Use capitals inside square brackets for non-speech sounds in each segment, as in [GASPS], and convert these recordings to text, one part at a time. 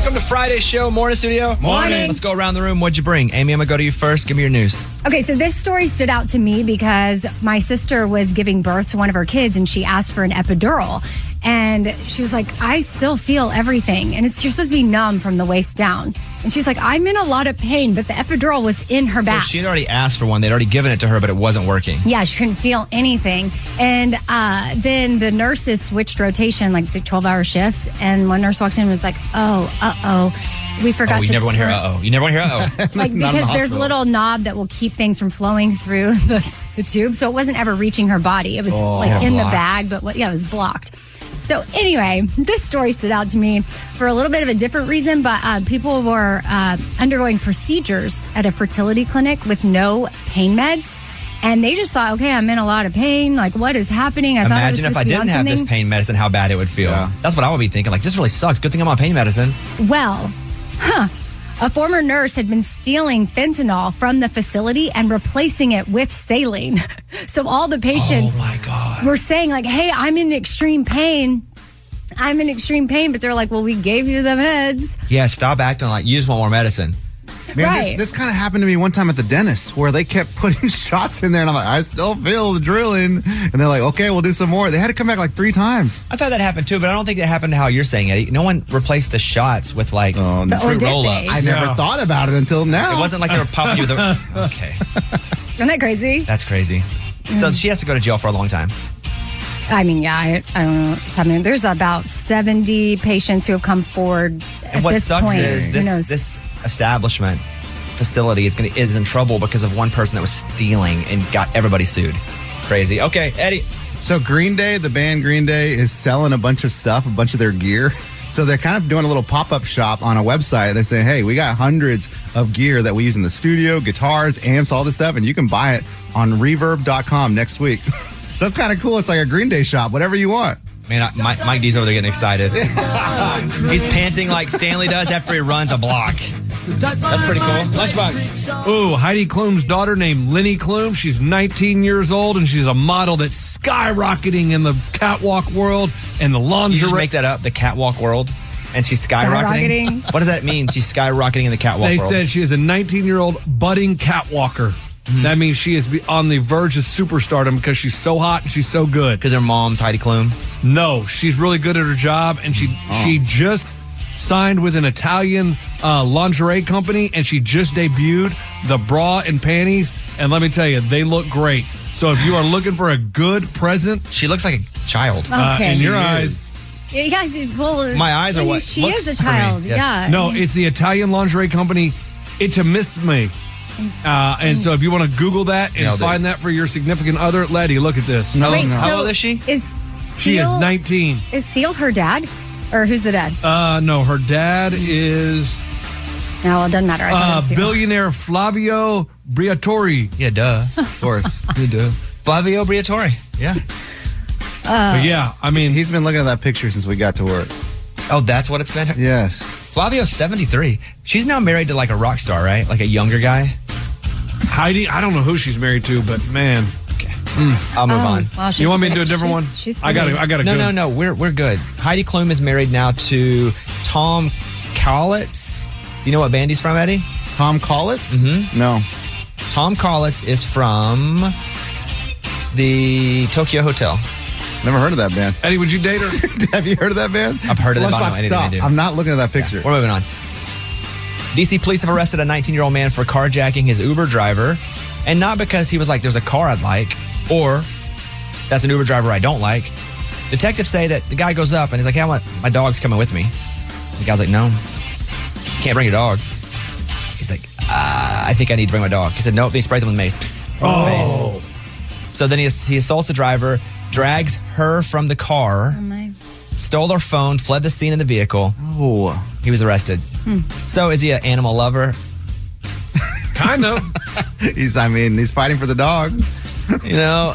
Welcome to Friday's show, Morning Studio. Morning. Let's go around the room. What'd you bring? Amy, I'm going to go to you first. Give me your news. Okay, so this story stood out to me because my sister was giving birth to one of her kids and she asked for an epidural. And she was like, I still feel everything. And it's you're supposed to be numb from the waist down. And she's like, I'm in a lot of pain, but the epidural was in her back. So she had already asked for one. They'd already given it to her, but it wasn't working. Yeah, she couldn't feel anything. And uh, then the nurses switched rotation, like the 12 hour shifts. And one nurse walked in and was like, oh, uh oh, we forgot Oh, you to never want to hear uh oh. You never want to hear uh oh. [LAUGHS] [LAUGHS] like because the there's a little knob that will keep things from flowing through [LAUGHS] the, the tube so it wasn't ever reaching her body it was like in the bag but what yeah it was blocked so anyway this story stood out to me for a little bit of a different reason but uh, people were uh, undergoing procedures at a fertility clinic with no pain meds and they just thought okay i'm in a lot of pain like what is happening i thought Imagine if I to be on didn't have this pain medicine, how bad it would feel. Yeah. That's what I would be thinking. Like, this really sucks. Good thing I'm on pain medicine. Well, huh. A former nurse had been stealing fentanyl from the facility and replacing it with saline. [LAUGHS] So all the patients Oh were saying, like, hey, I'm in extreme pain. I'm in extreme pain. But they're like, well, we gave you the meds. Yeah, stop acting like you just want more medicine. Man, Right. this, this kind of happened to me one time at the dentist where they kept [LAUGHS] putting shots in there, and I'm like, I still feel the drilling. And they're like, okay, we'll do some more. They had to come back like three times. I thought that happened too, but I don't think that happened how you're saying, Eddie. No one replaced the shots with like Oh, oh fruit roll they? ups. I never thought about it until now. It wasn't like they were popping you with a. [LAUGHS] Okay, Isn't that crazy? that's crazy. So mm. she has to go to jail for a long time. I mean, yeah, I, I don't know what's happening. There's about 70 patients who have come forward. And at what this sucks point. is this this establishment facility is going to is in trouble because of one person that was stealing and got everybody sued. Crazy. Okay, Eddie. So Green Day, the band Green Day, is selling a bunch of stuff, a bunch of their gear. So they're kind of doing a little pop-up shop on a website. They're saying, "Hey, we got hundreds of gear that we use in the studio, guitars, amps, all this stuff, and you can buy it on Reverb.com next week." [LAUGHS] so that's kind of cool. It's like a Green Day shop, whatever you want. Man, I, Mike, Mike D's over there getting excited. [LAUGHS] He's panting like Stanley does after he runs a block. That's pretty cool. Lunchbox. Ooh, Heidi Klum's daughter named Leni Klum. She's 19 years old and she's a model that's skyrocketing in the catwalk world and the You just lingerie. make that up, the catwalk world, and she's skyrocketing. Skyrocketing. What does that mean? She's skyrocketing in the catwalk they world. said she is a 19 year old budding catwalker. Mm-hmm. That means she is on the verge of superstardom because she's so hot and she's so good. because her mom's Heidi Klum. No, she's really good at her job, and she Oh. she just signed with an Italian uh, lingerie company, and she just debuted the bra and panties. And let me tell you, they look great. So if you are looking for a good present She looks like a child. uh, in your She eyes, Yeah, she- well, My eyes are what She looks is a child. yes. Yeah. no, it's the Italian lingerie company Intimissimi. Uh, and so if you want to Google that and Nailed find that for your significant other, Letty, look at this. No, Wait, no. How old is she? Is She is 19. Is Seal her dad, or who's the dad? Uh, no, her dad is Oh, well, it doesn't matter. I thought it uh, was Seal. billionaire Flavio Briatore. Yeah, duh. [LAUGHS] Of course. you do. Flavio Briatore. Yeah. But yeah, I mean, He's been looking at that picture since we got to work. Oh, that's what it's been. Yes. Flavio's 73. She's now married to like a rock star, right? Like a younger guy. Heidi, I don't know who she's married to, but man, Okay. I'll move on. Well, you want me to do a pretty- different one? she's- She's I got pretty. I got to No, go. no, no. We're we're good. Heidi Klum is married now to Tom Kaulitz. Do you know what band he's from, Eddie? Tom Kaulitz? Mm-hmm. No. Tom Kaulitz is from the Tokio Hotel. Never heard of that band. Eddie, would you date her? [LAUGHS] Have you heard of that band? I've heard of them, but I don't know anything stop. They do. I'm not looking at that picture. We're moving on. DC police have arrested a 19 year old man for carjacking his Uber driver, and not because he was like, "There's a car I'd like," or "That's an Uber driver I don't like." Detectives say that the guy goes up and he's like, "Hey, I want my dog's coming with me." The guy's like, "No, you can't bring your dog." He's like, uh, "I think I need to bring my dog." He said, "Nope." He sprays him with mace. Psst, in his face. So then he, he assaults the driver, drags her from the car, Oh, stole her phone, fled the scene in the vehicle. Oh. He was arrested. So is he an animal lover? kind of. [LAUGHS] He's, I mean, he's fighting for the dog. You know,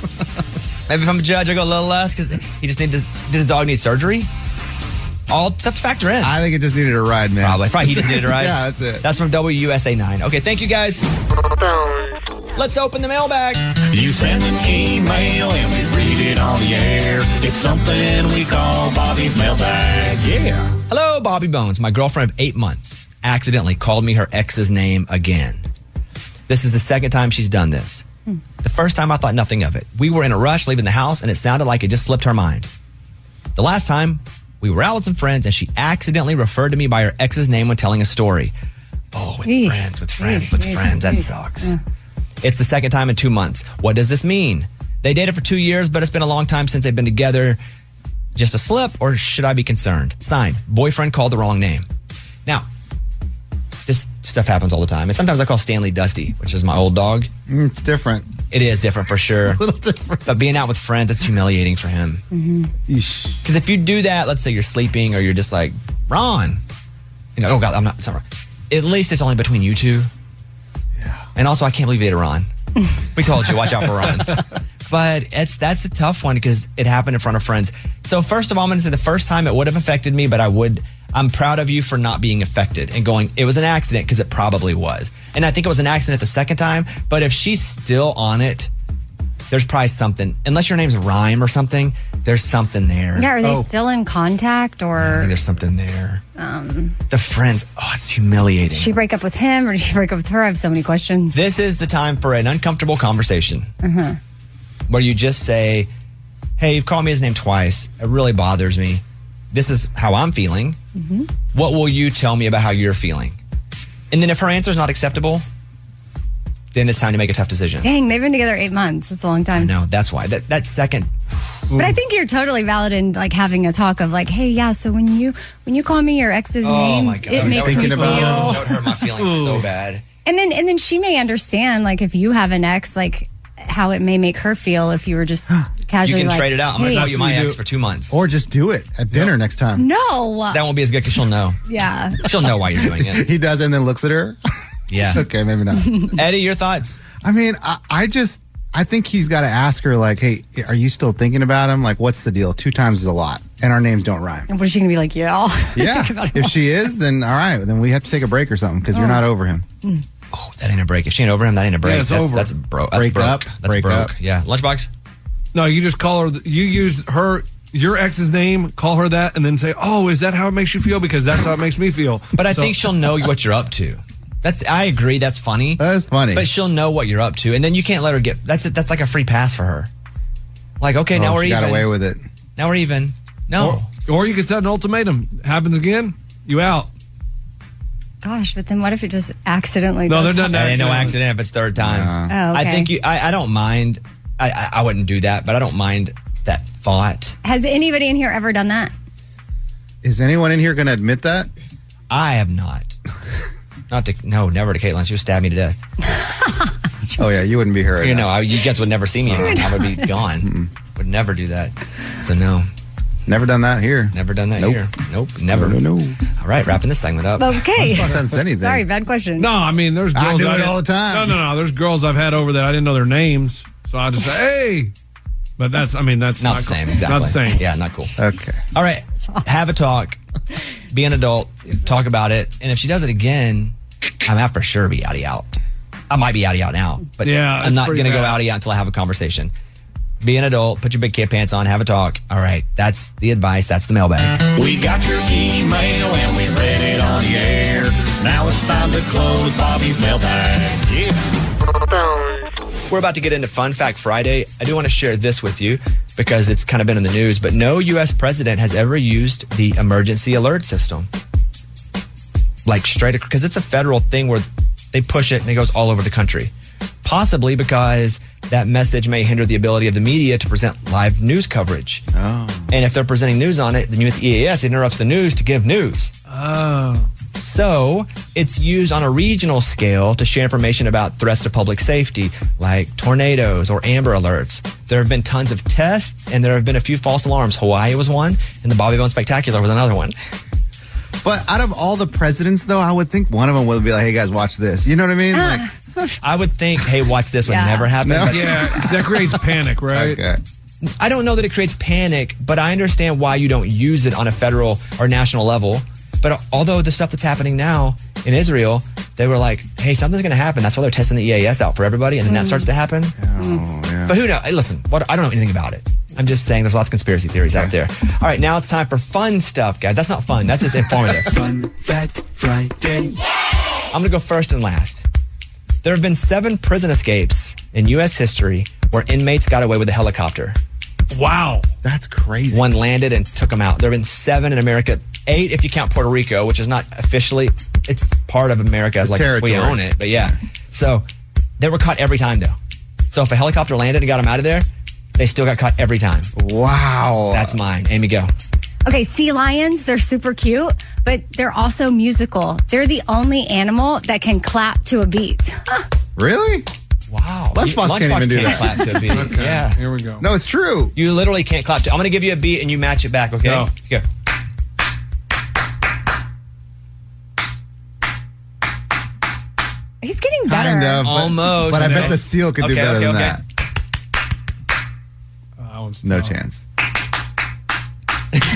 maybe if I'm a judge, I go a little less because he just need to. Does his dog need surgery? All stuff to factor in. I think it just needed a ride, man. Probably. Probably he just did it right. yeah, that's it. That's from WUSA 9. Okay, thank you guys. Bones. Let's open the mailbag. You send an email and we read it on the air. It's something we call Bobby's mailbag. Yeah. Hello, Bobby Bones. My girlfriend of eight months accidentally called me her ex's name again. This is the second time she's done this. The first time I thought nothing of it. We were in a rush leaving the house and it sounded like it just slipped her mind. The last time we were out with some friends and she accidentally referred to me by her ex's name when telling a story. Oh, with Eesh. friends, with friends, Eesh, with eesh, friends. That sucks. It's the second time in two months. What does this mean? They dated for two years, but it's been a long time since they've been together. Just a slip, or should I be concerned? Sign, boyfriend called the wrong name. Now, this stuff happens all the time. And sometimes I call Stanley Dusty, which is my old dog. Mm, it's different. It is different for sure. A little different. But being out with friends, it's humiliating for him. Yeesh. Because if you do that, let's say you're sleeping or you're just like, Ron, you know, oh God, I'm not, sorry. At least it's only between you two. Yeah. And also, I can't believe you ate a Ron. we told you, watch out for Ron. [LAUGHS] But it's that's a tough one because it happened in front of friends. So first of all, I'm going to say the first time it would have affected me, but I would. I'm proud of you for not being affected and going. It was an accident because it probably was, and I think it was an accident the second time. But if she's still on it, there's probably something. Unless your name's Rhyme or something, there's something there. Yeah, are they Oh. still in contact I or think there's something there. the friends, oh, it's humiliating. did she break up with him or did she break up with her? I have so many questions. this is the time for an uncomfortable conversation uh-huh. where you just say, Hey, you've called me his name twice. It really bothers me. This is how I'm feeling. Mm-hmm. What will you tell me about how you're feeling? And then if her answer is not acceptable, then it's time to make a tough decision. Dang, they've been together eight months. It's a long time. No, that's why. That that second, But I think you're totally valid in like having a talk of like, hey, yeah. So when you when you call me your ex's oh name, my god, it that makes me feel. about that would hurt my feelings so [LAUGHS] bad. And then and then she may understand like if you have an ex, like how it may make her feel if you were just [GASPS] You casually can like, trade it out. I'm hey, gonna call you my That's ex for two months. Or just do it at dinner next time. No. that won't be as good because she'll know. [LAUGHS] yeah. She'll know why you're doing it. [LAUGHS] He does and then looks at her. [LAUGHS] Yeah. okay, maybe not. Eddie, your thoughts? I mean, I, I just, I think he's got to ask her, like, hey, are you still thinking about him? Like, what's the deal? Two times is a lot, and our names don't rhyme. And what is she gonna be like? Yeah. Yeah. think about it if she is, then all right, then we have to take a break or something because you're oh. not over him. Mm. Oh, that ain't a break. If she ain't over him, that ain't a break. Yeah, it's that's, over. That's broke. That's Break broke. up, That's break broke. up. Yeah. Lunchbox. No, you just call her. You use her your ex's name, call her that, and then say, "Oh, is that how it makes you feel?" Because that's how it makes me feel. But I So- think she'll know what you're up to. That's. I agree. That's funny. That's funny. But she'll know what you're up to, and then you can't let her get. That's that's like a free pass for her. Like, okay, Oh, now we're she even. got away with it. now we're even. No. Or you could set an ultimatum. Happens again, you out. Gosh, but then what if it just accidentally? No, they're done that ain't no accident if it's third time. Oh, okay. I think you. I, I don't mind. I, I I wouldn't do that, but I don't mind that thought. Has anybody in here ever done that? Is anyone in here going to admit that? I have not. [LAUGHS] Not to no, never to Caitlin. She would stab me to death. [LAUGHS] Oh yeah, you wouldn't be here. right You know, I, you guys would never see me [LAUGHS] again. I would be gone. would never do that. So no, never done that here. never done that Nope. here. Nope, never. No, no, no. All right, wrapping this segment up. Okay. Lunchbox hasn't said anything. Sorry, bad question. No, I mean, there's girls I girls do it didn't- all the time. No, no, no. There's girls I've had over that I didn't know their names, so I just say, "Hey, But that's, I mean, that's Not not, the same, cool. exactly. Not the same. Yeah, not cool. Okay. All right, have a talk. Be an adult. Talk about it. And if she does it again, I'm out for sure be outie out. I might be outie out now, but Yeah, I'm not going to go bad. outie out until I have a conversation. Be an adult. Put your big kid pants on. Have a talk. All right, that's the advice. That's the mailbag. We got your email and we read it on the air. Now it's time to close Bobby's mailbag. Yeah. We're about to get into Fun Fact Friday. I do want to share this with you because it's kind of been in the news, but no U.S. president has ever used the emergency alert system. Like straight, because it's a federal thing where they push it and it goes all over the country. Possibly because that message may hinder the ability of the media to present live news coverage. Oh. And if they're presenting news on it, then you with the EAS interrupts the news to give news. Oh. So it's used on a regional scale to share information about threats to public safety, like tornadoes or Amber Alerts. There have been tons of tests, and there have been a few false alarms. Hawaii was one, and the Bobby Bone Spectacular was another one. But out of all the presidents, though, I would think one of them would be like, "Hey guys, watch this." You know what I mean? Uh, like, I would think, hey, watch this would Yeah. never happen. No. but Yeah, 'cause that creates panic, right? okay. I don't know that it creates panic, but I understand why you don't use it on a federal or national level. But although the stuff that's happening now in Israel, they were like, hey, something's going to happen. That's why they're testing the EAS out for everybody. And then that hmm. starts to happen. Oh, yeah. But who knows? Hey, listen, what, I don't know anything about it. I'm just saying there's lots of conspiracy theories out there. All right, now it's time for fun stuff, guys. That's not fun. That's just informative. Fun Fact Friday. I'm going to go first and last. There have been seven prison escapes in U.S. history where inmates got away with a helicopter. Wow. That's crazy. One landed and took them out. There have been seven in America, eight if you count Puerto Rico, which is not officially, it's part of America as like territory. we own it. But yeah. So they were caught every time though. So if a helicopter landed and got them out of there, they still got caught every time. Wow. That's mine. Amy, go. Okay, sea lions, they're super cute, but they're also musical. They're the only animal that can clap to a beat. really. Wow. Lunchbox can't even do can't that. clap to a beat. [LAUGHS] Okay, Yeah. Here we go. No, it's true. You literally can't clap to. I'm going to give you a beat and you match it back, okay? Go. Go. He's getting better. Kind of. But, Almost. But I bet the seal could do better okay, than okay. that. Uh, that one's No chance.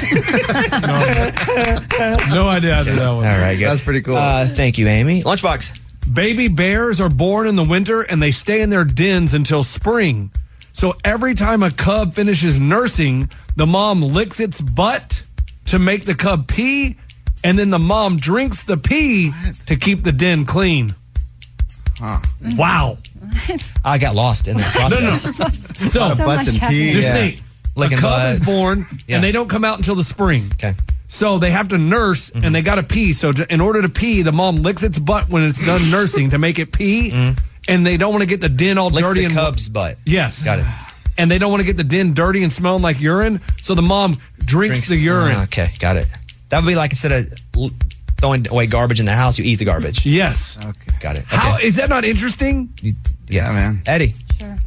[LAUGHS] No idea how to do that one. All right, good. That's pretty cool. Uh, thank you, Amy. Lunchbox. Baby bears are born in the winter and they stay in their dens until spring. So every time a cub finishes nursing, the mom licks its butt to make the cub pee, and then the mom drinks the pee to keep the den clean. Wow. I got lost in that No, no. process. So, So Butts much and pee. just yeah. think Licking a cub butts. is born Yeah. and they don't come out until the spring. Okay. So they have to nurse and they got to pee. So to, in order to pee, the mom licks its butt when it's done [LAUGHS] nursing to make it pee, and they don't want to get the den all Licks dirty the and cub's butt. Yes, Got it. And they don't want to get the den dirty and smelling like urine. So the mom drinks, the urine. Ah, okay, got it. That would be like instead of l- throwing away garbage in the house, you eat the garbage. yes. Okay. Got it. How Okay. is that not interesting? You- Yeah, man. Eddie.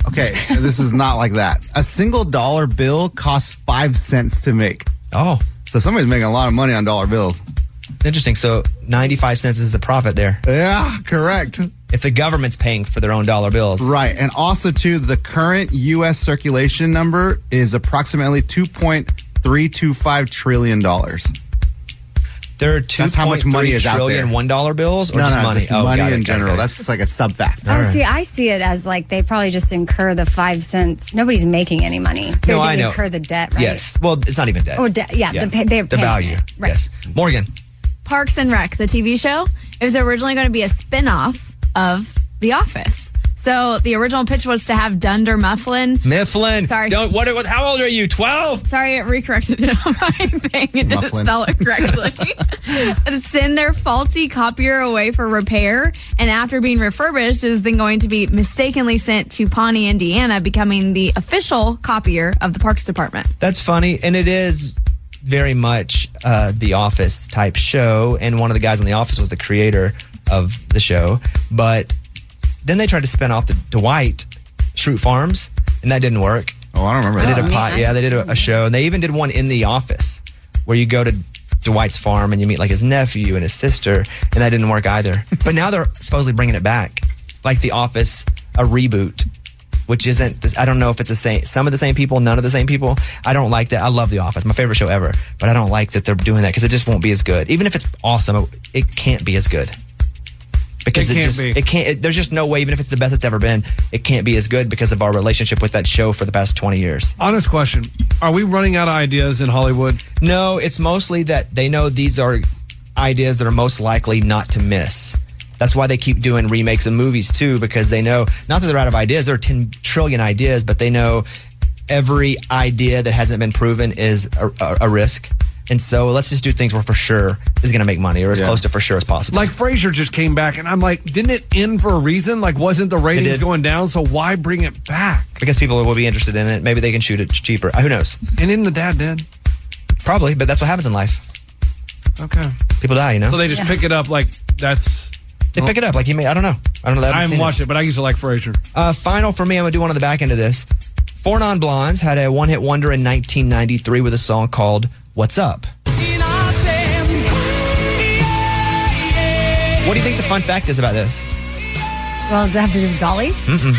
Okay, this is not like that. A single dollar bill costs five cents to make. Oh, So somebody's making a lot of money on dollar bills. it's interesting. So 95 cents is the profit there. Yeah, correct. If the government's paying for their own dollar bills. Right. And also, too, the current U.S. circulation number is approximately $2.325 trillion. There are two That's how much money is out trillion there. one dollar bills or no, just no, money? just Oh, money it, in general. got it. That's like a sub fact. Oh, see, I see it as like they probably just incur the five cents. Nobody's making any money. They No, I didn't know. incur the debt, right? Yes. Well, it's not even debt. Oh, or de- yeah, the pay- they're the paying value. it. Right. Yes. Morgan. Parks and Rec, the TV show, it was originally going to be a spin off of The Office. So the original pitch was to have Dunder Mifflin. Mifflin. Sorry. Don't, what, what, how old are you? 12? Sorry, it recorrected it on my [LAUGHS] thing. It didn't Mifflin. spell it correctly. [LAUGHS] [LAUGHS] Send their faulty copier away for repair, and after being refurbished, is then going to be mistakenly sent to Pawnee, Indiana, becoming the official copier of the Parks Department. That's funny. And it is very much uh, the Office type show. And one of the guys in the Office was the creator of the show. But then they tried to spin off the Dwight Schrute Farms, and that didn't work. Oh, I don't remember They that. did a pot, oh, yeah, they did a, a show, and they even did one in the office where you go to Dwight's farm and you meet like his nephew and his sister, and that didn't work either. [LAUGHS] but now they're supposedly bringing it back, like the Office, a reboot. which isn't. I don't know if it's the same. Some of the same people, none of the same people. I don't like that. I love The Office, my favorite show ever, but I don't like that they're doing that because it just won't be as good. Even if it's awesome, it can't be as good. Because It it, can't just be. it can't. It, there's just no way. Even if it's the best it's ever been, it can't be as good because of our relationship with that show for the past 20 years. Honest question: Are we running out of ideas in Hollywood? No, it's mostly that they know these are ideas that are most likely not to miss. That's why they keep doing remakes of movies too, because they know not that they're out of ideas. There are 10 trillion ideas, but they know every idea that hasn't been proven is a, a, a risk. And so let's just do things where for sure is going to make money or as Yeah. close to for sure as possible. Like Frasier just came back, and I'm like, didn't it end for a reason? Like, wasn't the ratings did. going down? So why bring it back? because people will be interested in it. Maybe they can shoot it cheaper. Who knows? And isn't the dad dead? Probably, but that's what happens in life. Okay. People die, you know? So they just pick it up like that's. They pick it up like you may. I don't know. I don't know. I haven't watched it, but I used to like Frasier. Uh, final for me, I'm gonna do one on the back end of this. Four Non Blondes had a one hit wonder in 1993 with a song called "What's Up." What do you think the fun fact is about this? Well, does it have to do with Dolly?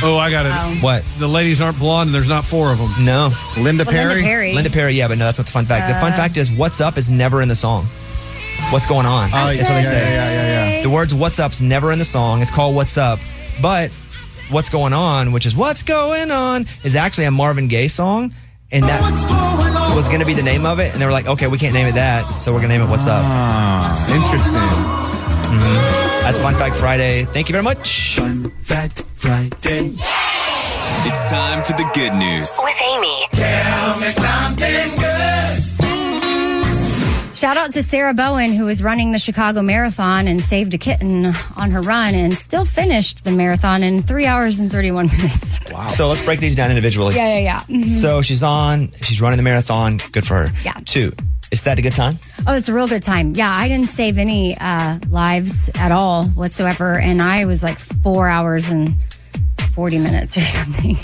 Oh, I got it. Oh. What? The ladies aren't blonde, and there's not four of them. No, Linda Well, Linda Perry. Linda Perry, yeah, but no, that's not the fun fact. the fun Uh. fact is "What's Up" is never in the song. What's going on? Oh, that's what they say. yeah, yeah, yeah, yeah. The words "What's Up's" never in the song. It's called "What's Up," but "What's Going On," which is "What's Going On," is actually a Marvin Gaye song, and that was going to be the name of it. And they were like, "Okay, we can't name it that, so we're going to name it What's Up." Ah, interesting. Mhm. That's Fun Fact Friday. Thank you very much. Fun Fact Friday. It's time for the good news. With Amy. Tell me something good. Shout out to Sarah Bowen, who was running the Chicago Marathon and saved a kitten on her run and still finished the marathon in three hours and 31 [LAUGHS] minutes. Wow. So let's break these down individually. Yeah, yeah, yeah. Mhm. So she's on. She's running the marathon. Good for her. Yeah. Two. Is that a good time? Oh, it's a real good time. Yeah, I didn't save any uh, lives at all whatsoever. And I was like four hours and 40 minutes or [LAUGHS] something.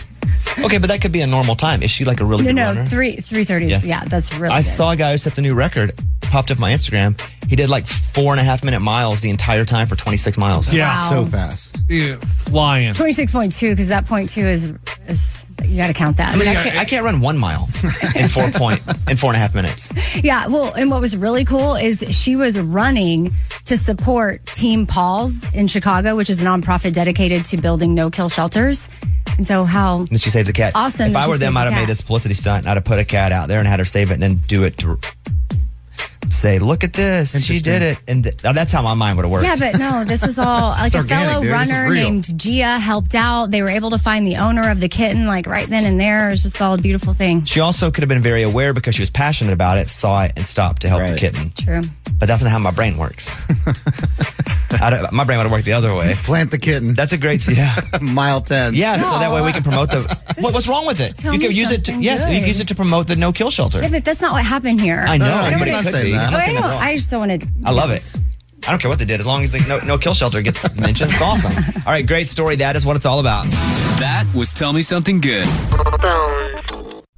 Okay, but that could be a normal time. Is she like a really no, good no, runner? three, 330s. Yeah. that's really I good. saw a guy who set the new record. Popped up my Instagram. He did like four and a half minute miles the entire time for 26 miles. Yeah. Wow. So fast. Yeah, flying. 26.2, because that point two is, is you got to count that. I mean, I can't, I can't run one mile in four point in four and a half minutes. [LAUGHS] Yeah, well, and what was really cool is she was running to support Team PAWS in Chicago, which is a nonprofit dedicated to building no kill shelters. And so, how And she saves a cat. Awesome If I were them, I'd the have made this publicity stunt. I'd have put a cat out there and had her save it and then do it to say, look at this. And she did it. And th- that's how my mind would have worked. Yeah, but no, this is all [LAUGHS] like a organic, fellow dude. Runner named Gia helped out. They were able to find the owner of the kitten like right then and there. It was just all a beautiful thing. She also could have been very aware because she was passionate about it, saw it, and stopped to help the kitten. True. But that's not how my brain works. [LAUGHS] I don't- my brain would have worked the other way. Plant the kitten. That's a great, yeah. [LAUGHS] Mile 10. Yeah, so that way we can promote the. [LAUGHS] What, what's wrong with it? Tell you can use it. To, something yes, you can use it to promote the no kill shelter. Yeah, but that's not what happened here. I know, No, I don't it could be. that. I'm I, don't. I just don't want to. I love it. I don't care what they did, as long as the no, no kill shelter gets mentioned. It's awesome. All right, great story. That is what it's all about. That was Tell Me Something Good.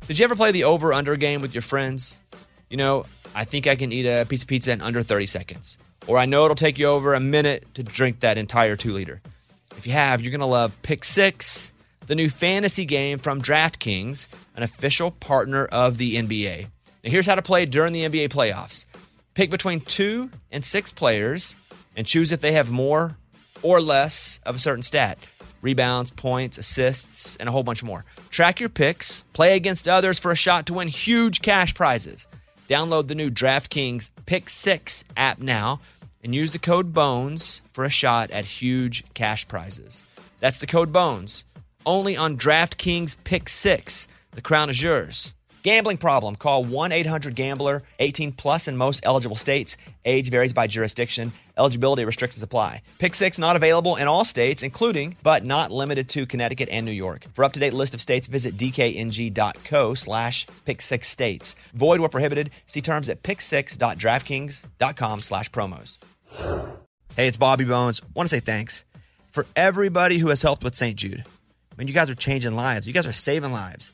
Did you ever play the over under game with your friends? You know, I think I can eat a piece of pizza in under 30 seconds. Or I know it'll take you over a minute to drink that entire two liter. If you have, you're going to love Pick Six, the new fantasy game from DraftKings, an official partner of the NBA. Now, here's how to play during the NBA playoffs pick between two and six players and choose if they have more or less of a certain stat rebounds, points, assists, and a whole bunch more. Track your picks, play against others for a shot to win huge cash prizes. Download the new DraftKings Pick 6 app now and use the code BONES for a shot at huge cash prizes. That's the code BONES only on DraftKings Pick 6. The crown is yours. Gambling problem? Call 1 800 Gambler, 18 plus in most eligible states. Age varies by jurisdiction. Eligibility restrictions apply. Pick six not available in all states, including but not limited to Connecticut and New York. For up to date list of states, visit dkng.co slash pick six states. Void where prohibited. See terms at pick6.draftkings.com slash promos. Hey, it's Bobby Bones. Want to say thanks for everybody who has helped with St. Jude. I mean, you guys are changing lives. You guys are saving lives.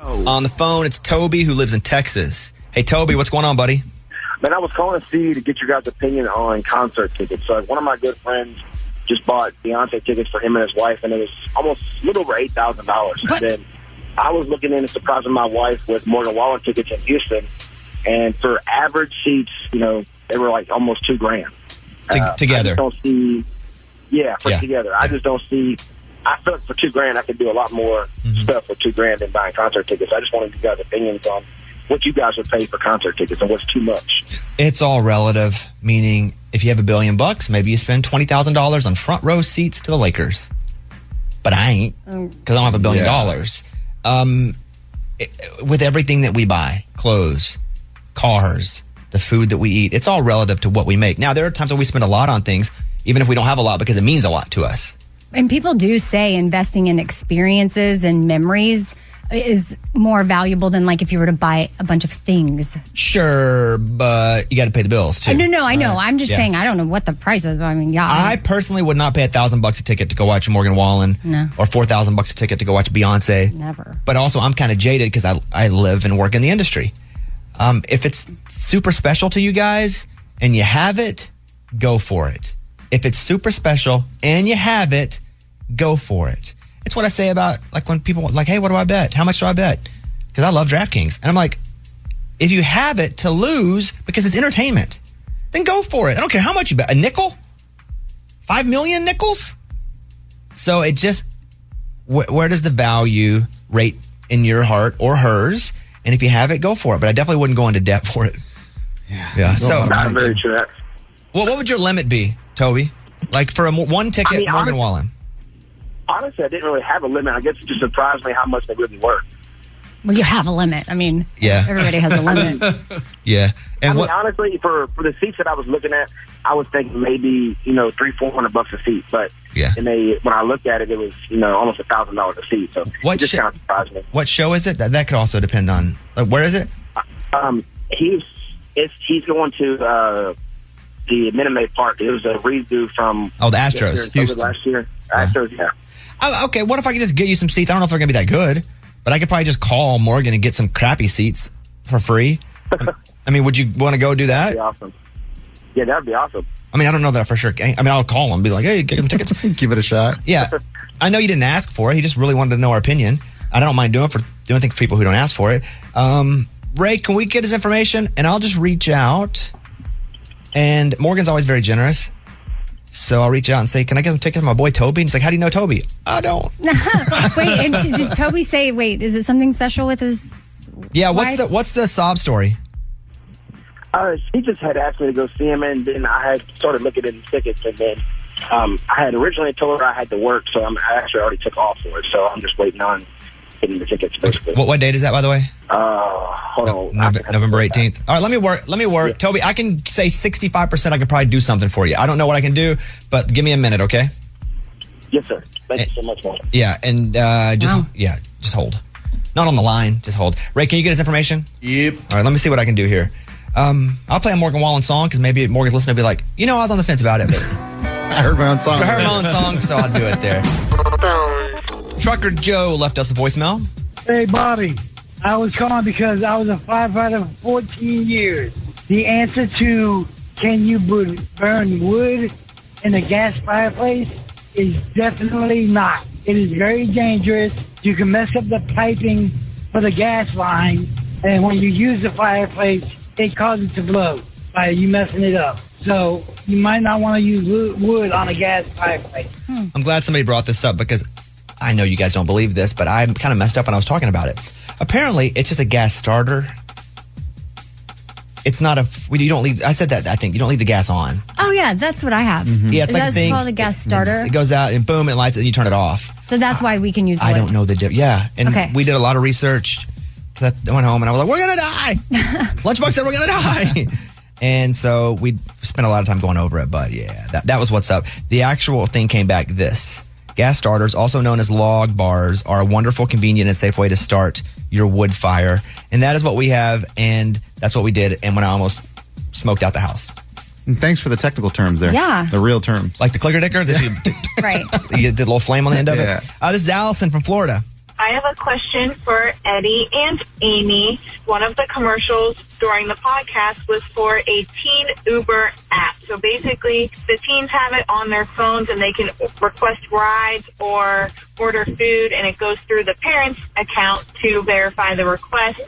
On the phone, it's Toby who lives in Texas. Hey, Toby, what's going on, buddy? Man, I was calling to see to get your guys' opinion on concert tickets. So one of my good friends just bought Beyonce tickets for him and his wife, and it was almost a little over eight thousand dollars. And then I was looking in and surprising my wife with Morgan Wallen tickets in Houston, and for average seats, you know, they were like almost two grand T- Uh, I together. just don't see. Yeah, for Yeah. together. I just don't see. I feel like for two grand, I could do a lot more Mm-hmm. stuff for two grand than buying concert tickets. I just wanted you guys' opinions on what you guys would pay for concert tickets and what's too much. It's all relative, meaning if you have a billion bucks, maybe you spend $20,000 on front row seats to the Lakers. But I ain't because I don't have a billion Yeah. dollars. Um, it- with everything that we buy, clothes, cars, the food that we eat, it's all relative to what we make. Now, there are times when we spend a lot on things, even if we don't have a lot, because it means a lot to us. And people do say investing in experiences and memories is more valuable than like if you were to buy a bunch of things. Sure, but you got to pay the bills too. Uh, no, no, I know. I'm just Yeah. saying I don't know what the price is. But I mean, yeah. I personally would not pay a thousand bucks a ticket to go watch Morgan Wallen, No. or four thousand bucks a ticket to go watch Beyonce. Never. But also, I'm kind of jaded because I I live and work in the industry. Um, if it's super special to you guys and you have it, go for it. If it's super special and you have it, go for it. It's what I say about like when people like, hey, what do I bet? How much do I bet? Because I love DraftKings, and I'm like, if you have it to lose because it's entertainment, then go for it. I don't care how much you bet. A nickel, five million nickels. So it just wh- where does the value rate in your heart or hers? And if you have it, go for it. But I definitely wouldn't go into debt for it. Yeah. Yeah. So, Not very true. well, what would your limit be, Toby? Like for a one ticket, I mean, Morgan honest- Wallen. Honestly, I didn't really have a limit. I guess it just surprised me how much they really were. well, you have a limit. I mean, Yeah. everybody has a limit. [LAUGHS] Yeah. I And mean, honestly, for for the seats that I was looking at, I was thinking maybe you know three four hundred bucks a seat. But Yeah. and they when I looked at it, it was you know almost a thousand dollars a seat. So What it just shi- kind of surprised me. What show is it? That, that could also depend on. Like, where is it? Um, he's it's he's going to uh, the Minute Maid Park. It was a redo from Oh, the Astros, year- Houston. last year. Astros, yeah. Oh, okay. What if I could just get you some seats? I don't know if they're gonna be that good, but I could probably just call Morgan and get some crappy seats for free. [LAUGHS] I mean, would you want to go do that? That'd be awesome. Yeah, that'd be awesome. I mean, I don't know that for sure. I mean, I'll call him, and be like, "Hey, get him tickets." [LAUGHS] Give it a shot. Yeah, [LAUGHS] I know you didn't ask for it. He just really wanted to know our opinion. I don't mind doing it for doing things for people who don't ask for it. Um, Ray, can we get his information? And I'll just reach out. And Morgan's always very generous. So I'll reach out and say, Can I get a ticket to my boy Toby? And he's like, How do you know Toby? I don't. [LAUGHS] wait, and did did Toby say, wait, is it something special with his Yeah, what's wife? the what's the sob story? Uh, she just had asked me to go see him, and then I had started looking at the tickets, and then um, I had originally told her I had to work, so I'm, I actually already took off for it. So I'm just waiting on getting the tickets. Basically, What what date is that, by the way? uh, hold on. Nove- November eighteenth. All right, let me work. Let me work, Toby. I can say sixty five percent. I could probably do something for you. I don't know what I can do, but give me a minute, okay? Yes, sir. Thank you so much, man. Yeah, and uh, just yeah, just hold. Not on the line, just hold. Ray, can you get his information? Yep. All right, let me see what I can do here. Um, I'll play a Morgan Wallen song because maybe Morgan's listening will be like, you know, I was on the fence about it, but [LAUGHS] I heard my own song. I heard my own song, so I'll do it there. Trucker Joe left us a voicemail. Hey, Bobby. I was calling because I was a firefighter for 14 years. The answer to can you burn wood in a gas fireplace is definitely not. It is very dangerous. You can mess up the piping for the gas line, and when you use the fireplace, it causes it to blow by you messing it up. So you might not want to use wood on a gas fireplace. Hmm. I'm glad somebody brought this up because I know you guys don't believe this, but I kind of messed up when I was talking about it. Apparently, it's just a gas starter. It's not a. You don't leave. I said that. I think you don't leave the gas on. Oh yeah, that's what I have. Mm-hmm. Yeah, it's Is like that a thing. called a gas starter? It goes out and boom, it lights it, and you turn it off. so that's why we can use. I wood. don't know the dip. Yeah, and Okay. we did a lot of research. 'Cause I went home and I was like, "We're gonna die." [LAUGHS] Lunchbox said, "We're gonna die," [LAUGHS] and so we spent a lot of time going over it. But yeah, that that was what's up. The actual thing came back. This gas starters, also known as log bars, are a wonderful, convenient, and safe way to start your wood fire, and that is what we have, and that's what we did. And when I almost smoked out the house, And thanks for the technical terms there. Yeah. The real terms. like the clicker dicker that you, [LAUGHS] Right. [LAUGHS] you did a little flame on the end of Yeah. it. Uh, this is Allison from Florida. I have a question for Eddie and Amy. One of the commercials during the podcast was for a teen Uber app. So basically, the teens have it on their phones and they can request rides or order food, and it goes through the parents' account to verify the request.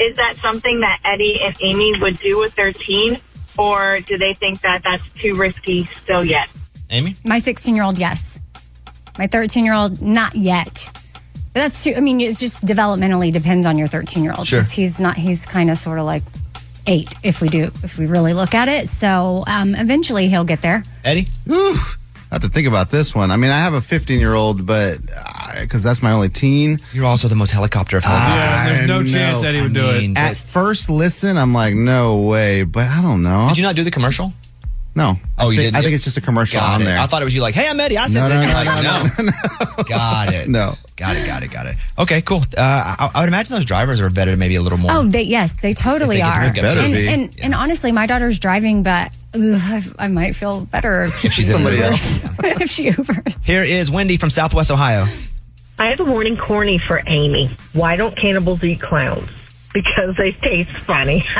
Is that something that Eddie and Amy would do with their teen, or do they think that that's too risky still yet? Amy? My 16 year old, yes. My 13 year old, not yet. But that's true. I mean, it just developmentally depends on your 13 year old. Sure. He's not, he's kind of sort of like eight if we do, if we really look at it. So um, eventually he'll get there. Eddie? Whew. I have to think about this one. I mean, I have a 15 year old, but because that's my only teen. You're also the most helicopter of helicopters. Yeah, there's no chance. Eddie would I do mean, it. At first listen, I'm like, no way, but I don't know. Did you not do the commercial? No. Oh, I you think, didn't? I think it's just a commercial Got on it. there. I thought it was you like, hey, I'm Eddie. I said No, that. no, You're no, like, no, no. [LAUGHS] Got it. No. Got it, got it, got it. Okay, cool. Uh, I, I would imagine those drivers are vetted maybe a little more. Oh, they, yes, they totally they get to are. hook up to and, it. and, and honestly, my daughter's driving, but ugh, I, I might feel better if, If she's Somebody the- else. [LAUGHS] if she Ubers. Here is Wendy from Southwest Ohio. I have a morning corny for Amy. Why don't cannibals eat clowns? Because they taste funny. [LAUGHS]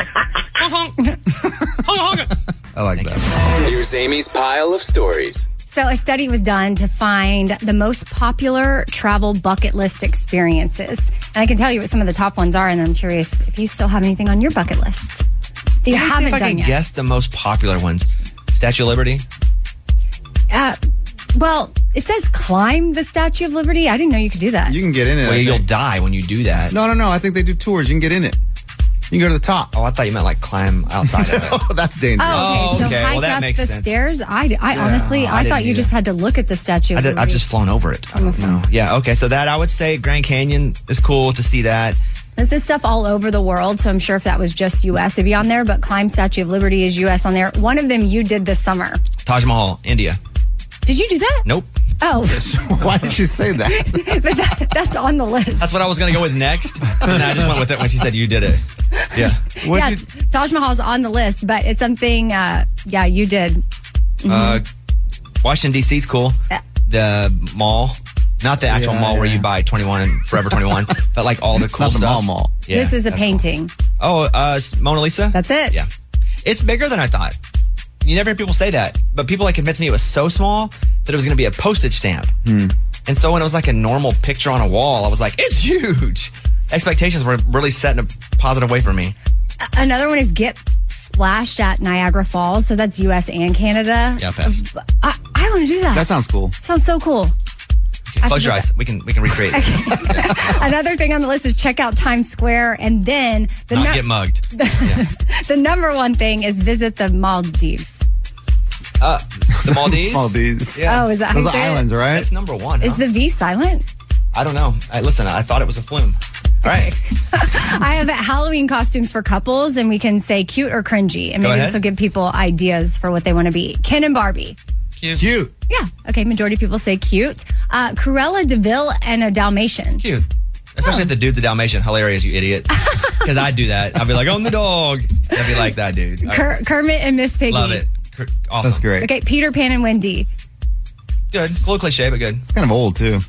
I like that. Here's Amy's pile of stories. So, a study was done to find the most popular travel bucket list experiences. And I can tell you what some of the top ones are, and I'm curious if you still have anything on your bucket list that you Let me see haven't if I done can yet. guess the most popular ones. Statue of Liberty. Uh, well, it says climb the Statue of Liberty. I didn't know you could do that. You can get in it. Well, I you'll think. die when you do that. No, no, no. I think they do tours. You can get in it. You can go to the top. Oh, I thought you meant like climb outside of it. [LAUGHS] Oh, that's dangerous. Oh, okay. Oh, So okay. hike Well, that up makes the sense. stairs. I, I honestly, I I, thought you do just had to look at the Statue I did, I've just flown over it. I I'm a don't. Yeah, okay. So that I would say Grand Canyon is cool to see that. This is stuff all over the world, so I'm sure if that was just U.S., it'd be on there. But Climb Statue of Liberty is U.S. on there. One of them you did this summer. Taj Mahal, India. Did you do that? Nope. Oh, [LAUGHS] Why did you say that? [LAUGHS] but that, that's on the list. That's what I was going to go with next. And I just went with it when she said you did it. Yeah. What yeah, did- Taj Mahal's on the list, but it's something. Uh, yeah, you did. Uh, Washington, D.C. is cool. Yeah. The mall. Not the actual Yeah, mall where you buy 21 and Forever 21, [LAUGHS] but like all the cool Not the stuff. mall mall. Yeah, this is a that's cool. painting. Oh, uh, Mona Lisa? That's it. Yeah. It's bigger than I thought. You never hear people say that, but people like convinced me it was so small that it was going to be a postage stamp. Hmm. And so when it was like a normal picture on a wall, I was like, it's huge. Expectations were really set in a positive way for me. Another one is get splashed at Niagara Falls. So that's U.S. and Canada. Yeah, pass. I, I want to do that. That sounds cool. Sounds so cool. I Close your eyes. We can we can recreate. it. [LAUGHS] Another thing on the list is check out Times Square, and then the Not nu- get mugged. [LAUGHS] the number one thing is visit the Maldives. Uh, the Maldives. [LAUGHS] Maldives. Yeah. Oh, is that how Those you are say it? islands, right? That's number one. Is huh? the V silent? I don't know. I, listen, I thought it was a flume. All right. I have Halloween costumes for couples, and we can say cute or cringy, and Go maybe ahead. this will give people ideas for what they want to be. Ken and Barbie. Cute. Cute. Yeah. Okay. Majority of people say cute. Uh, Cruella de Vil and a Dalmatian. Cute. Especially if the dude's a Dalmatian. Hilarious, you idiot. [LAUGHS] Because I'd do that. I'd be like, I'm the dog. I'd be like that, dude. I Ker- Kermit and Miss Piggy. love it. Cr- Awesome. That's great. Okay. Peter Pan and Wendy. Good. A little cliche, but good. It's kind of old too.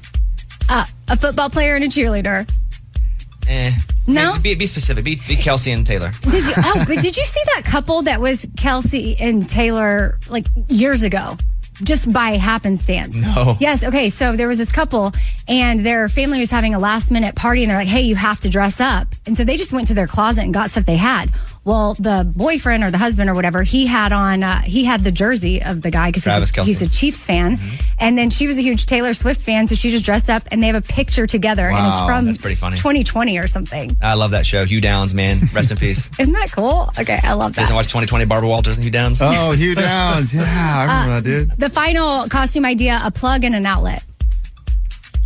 Uh, a football player and a cheerleader. Eh. No? Be, be specific. Be, be Kelsey and Taylor. Did you? Oh, but did you see that couple that was Kelsey and Taylor like years ago? Just by happenstance. No. Yes. Okay. So there was this couple, and their family was having a last minute party, and they're like, "Hey, you have to dress up." And so they just went to their closet and got stuff they had. Well, the boyfriend or the husband or whatever, he had on, uh, he had the jersey of the guy because Travis he's, Kelce. he's a Chiefs fan, and then she was a huge Taylor Swift fan, so she just dressed up, and they have a picture together, and it's from that's pretty funny. 2020 or something. I love that show. Hugh Downs, man. Rest in peace. [LAUGHS] Isn't that cool? Okay, I love You guys that. watch 2020 Barbara Walters and Hugh Downs? Oh, Hugh Downs. [LAUGHS] Yeah, I remember that, dude. The final costume idea: a plug and an outlet.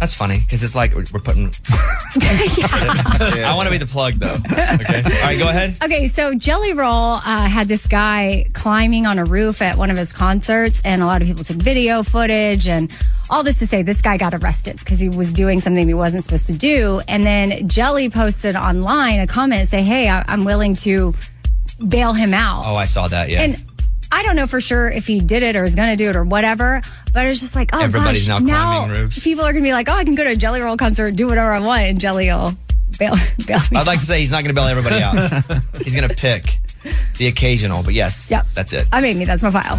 That's funny because it's like we're we're putting. [LAUGHS] I want to be the plug though. Okay. All right, go ahead. Okay, so Jelly Roll uh, had this guy climbing on a roof at one of his concerts, and a lot of people took video footage and all this to say this guy got arrested because he was doing something he wasn't supposed to do. And then Jelly posted online a comment say, "Hey, I- I'm willing to bail him out." Oh, I saw that. Yeah. And I don't know for sure if he did it or is going to do it or whatever, but it's just like, oh Everybody's gosh, now climbing roofs. people are going to be like, oh, I can go to a Jelly Roll concert, do whatever I want, and Jelly will bail, [LAUGHS] bail me I'd like to say he's not going to bail everybody out. [LAUGHS] he's going to pick the occasional, but yes, Yep. that's it. I made me. That's my file.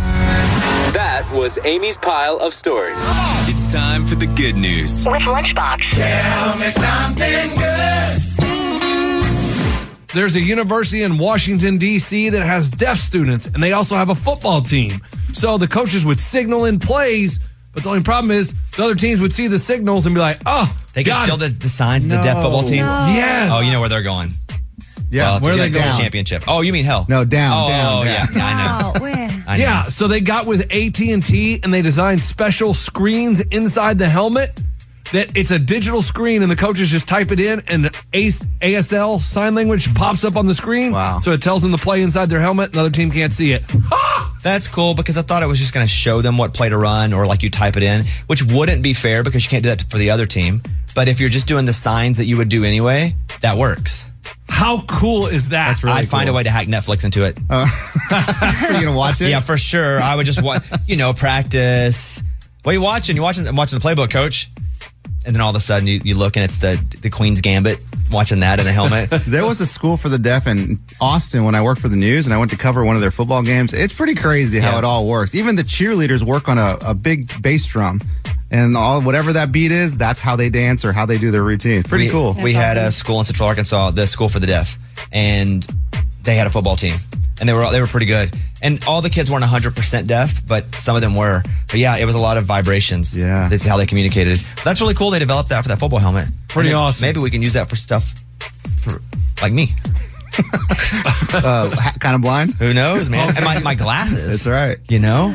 That was Amy's pile of stories. It's time for the good news. With Lunchbox. Tell me something good. There's a university in Washington, D.C. that has deaf students, and they also have a football team. So the coaches would signal in plays, but the only problem is the other teams would see the signals and be like, oh, They can got steal the, the signs of the deaf football team. No. Yes. Oh, you know where they're going. Yeah, Well, where to are they get the? Championship. Oh, you mean hell? No, down, Oh, down, yeah, down. yeah, I know. Oh. I know. Yeah, so they got with AT&T and they designed special screens inside the helmet that it's a digital screen and the coaches just type it in and ASL sign language pops up on the screen. Wow. So it tells them to play inside their helmet. Another team can't see it. That's cool because I thought it was just going to show them what play to run or like you type it in, which wouldn't be fair because you can't do that for the other team. But if you're just doing the signs that you would do anyway, that works. How cool is that? That's really I'd find a way to hack Netflix into it. Oh. [LAUGHS] So you gonna watch it? Yeah, for sure. I would just watch, you know, practice. What are you watching? You're watching, I'm watching the playbook, coach. And then all of a sudden you, you look and it's the the Queen's Gambit, watching that in a helmet. [LAUGHS] There was a school for the deaf in Austin when I worked for the news and I went to cover one of their football games. It's pretty crazy how Yeah. it all works. Even the cheerleaders work on a, a big bass drum and all whatever that beat is, that's how they dance or how they do their routine. Pretty we, cool. We had a school in Central Arkansas, the School for the Deaf, and they had a football team, and they were they were pretty good. And all the kids weren't 100 percent deaf, but some of them were. But yeah, it was a lot of vibrations. Yeah. this is how they communicated. That's really cool. They developed that for that football helmet. Pretty then awesome. Maybe we can use that for stuff for like me. [LAUGHS] Uh, kind of blind. Who knows, man? And my, my glasses. That's right. You know,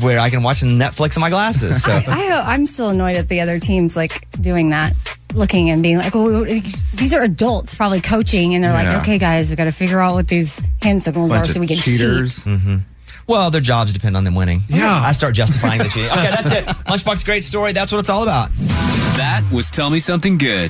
where I can watch Netflix in my glasses. So. I, I, I'm still annoyed at the other teams like doing that, looking and being like, "Oh, these are adults probably coaching," and they're Yeah. like, "Okay, guys, we got to figure out what these hand signals Bunch are so we can cheaters. Mm-hmm. Well, their jobs depend on them winning. Yeah. I start justifying the [LAUGHS] cheating. Okay, that's it. Lunchbox, great story. That's what it's all about. That was Tell Me Something Good.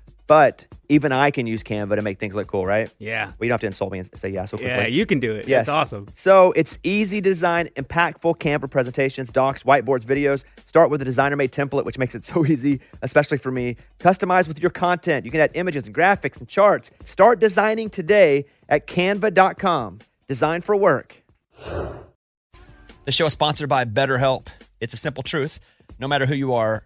But even I can use Canva to make things look cool, right? Yeah. Well, you don't have to insult me and say yeah so quickly. Yeah, you can do it. Yes. It's awesome. So it's easy to design impactful Canva presentations, docs, whiteboards, videos. Start with a designer made template, which makes it [LAUGHS] so easy, especially for me. Customize with your content. You can add images and graphics and charts. Start designing today at canva.com. Design for work. The show is sponsored by BetterHelp. It's a simple truth. No matter who you are,